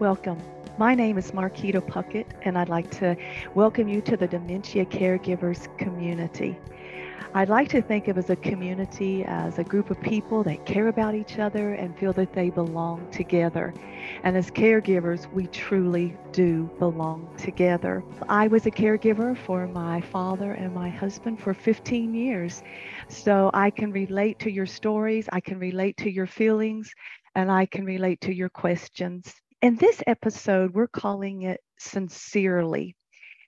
Welcome. My name is Marquita Puckett, and I'd like to welcome you to the Dementia Caregivers community. I'd like to think of as a community as a group of people that care about each other and feel that they belong together. And as caregivers, we truly do belong together. I was a caregiver for my father and my husband for 15 years. So I can relate to your stories, I can relate to your feelings, and I can relate to your questions. In this episode, we're calling it Sincerely.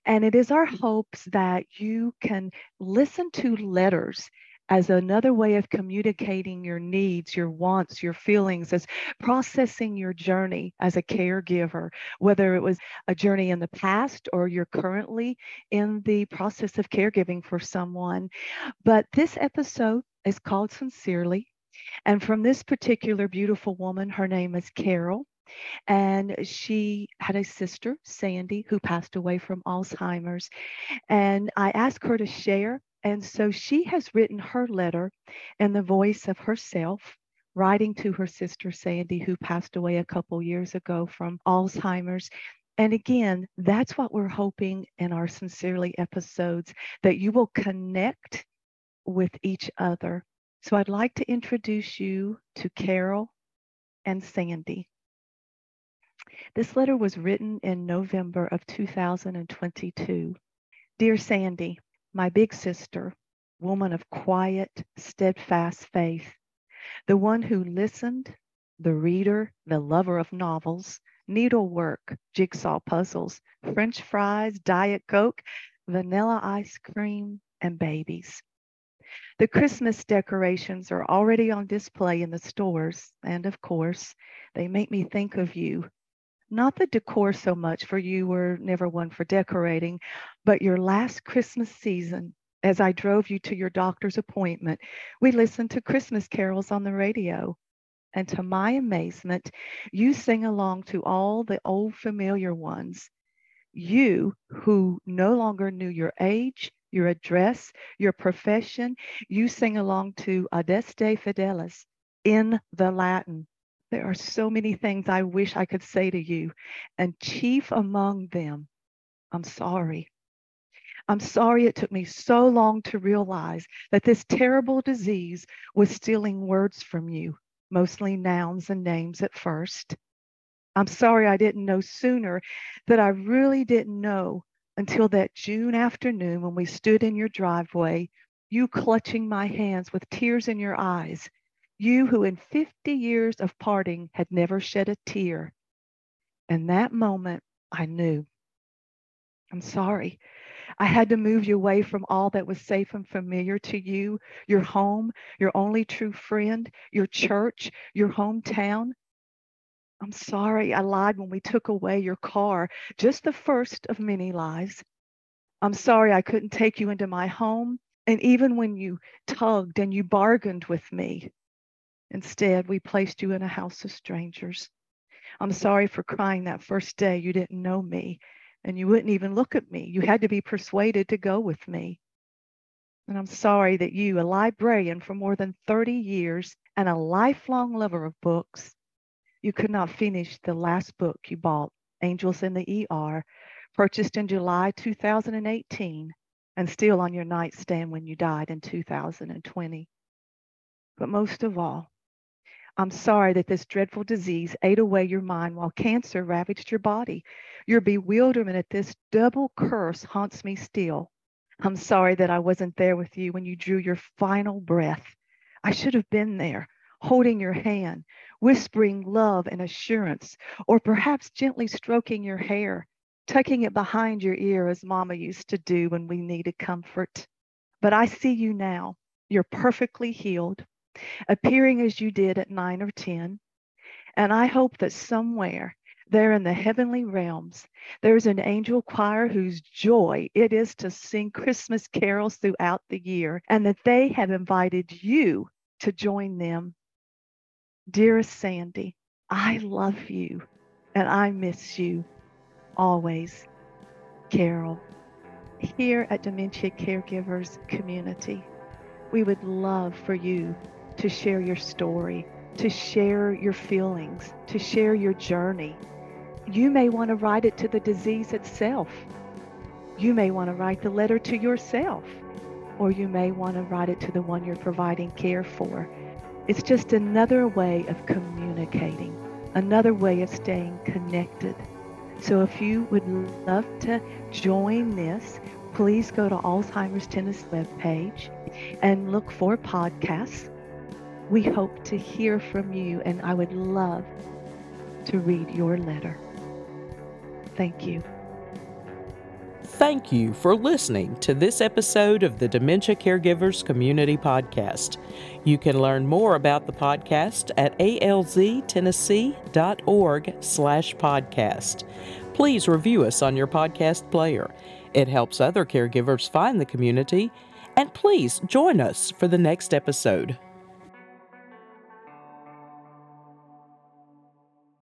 And it is our mm. hopes that you can listen to letters as another way of communicating your needs, your wants, your feelings, as processing your journey as a caregiver, whether it was a journey in the past or you're currently in the process of caregiving for someone. But this episode is called Sincerely. And from this particular beautiful woman, her name is Carol. And she had a sister, Sandy, who passed away from Alzheimer's. And I asked her to share. And so she has written her letter in the voice of herself, writing to her sister, Sandy, who passed away a couple years ago from Alzheimer's. And again, that's what we're hoping in our Sincerely episodes that you will connect with each other. So I'd like to introduce you to Carol and Sandy. This letter was written in November of 2022. Dear Sandy, my big sister, woman of quiet, steadfast faith, the one who listened, the reader, the lover of novels, needlework, jigsaw puzzles, French fries, Diet Coke, vanilla ice cream, and babies. The Christmas decorations are already on display in the stores, and of course, they make me think of you not the decor so much, for you were never one for decorating, but your last Christmas season, as I drove you to your doctor's appointment, we listened to Christmas carols on the radio. And to my amazement, you sing along to all the old familiar ones. You who no longer knew your age, your address, your profession, you sing along to Adeste Fideles in the Latin. There are so many things I wish I could say to you, and chief among them, I'm sorry. I'm sorry it took me so long to realize that this terrible disease was stealing words from you, mostly nouns and names at first. I'm sorry I didn't know sooner that I really didn't know until that June afternoon when we stood in your driveway, you clutching my hands with tears in your eyes you who in 50 years of parting had never shed a tear. In that moment, I knew. I'm sorry. I had to move you away from all that was safe and familiar to you, your home, your only true friend, your church, your hometown. I'm sorry I lied when we took away your car, just the first of many lies. I'm sorry I couldn't take you into my home. And even when you tugged and you bargained with me, Instead, we placed you in a house of strangers. I'm sorry for crying that first day you didn't know me and you wouldn't even look at me. You had to be persuaded to go with me. And I'm sorry that you, a librarian for more than 30 years and a lifelong lover of books, you could not finish the last book you bought, Angels in the ER, purchased in July 2018 and still on your nightstand when you died in 2020. But most of all, I'm sorry that this dreadful disease ate away your mind while cancer ravaged your body. Your bewilderment at this double curse haunts me still. I'm sorry that I wasn't there with you when you drew your final breath. I should have been there, holding your hand, whispering love and assurance, or perhaps gently stroking your hair, tucking it behind your ear as Mama used to do when we needed comfort. But I see you now. You're perfectly healed, appearing as you did at nine or 10. And I hope that somewhere there in the heavenly realms, there's an angel choir whose joy it is to sing Christmas carols throughout the year, and that they have invited you to join them. Dearest Sandy, I love you and I miss you always. Carol, here at Dementia Caregivers Community, we would love for you to share your story, to share your feelings, to share your journey. You may want to write it to the disease itself. You may want to write the letter to yourself, or you may want to write it to the one you're providing care for. It's just another way of communicating, another way of staying connected. So if you would love to join this, please go to Alzheimer's Tennessee webpage and look for podcasts. We hope to hear from you, and I would love to read your letter. Thank you. Thank you for listening to this episode of the Dementia Caregivers Community Podcast. You can learn more about the podcast at alztennessee.org slash podcast. Please review us on your podcast player. It helps other caregivers find the community. And please join us for the next episode.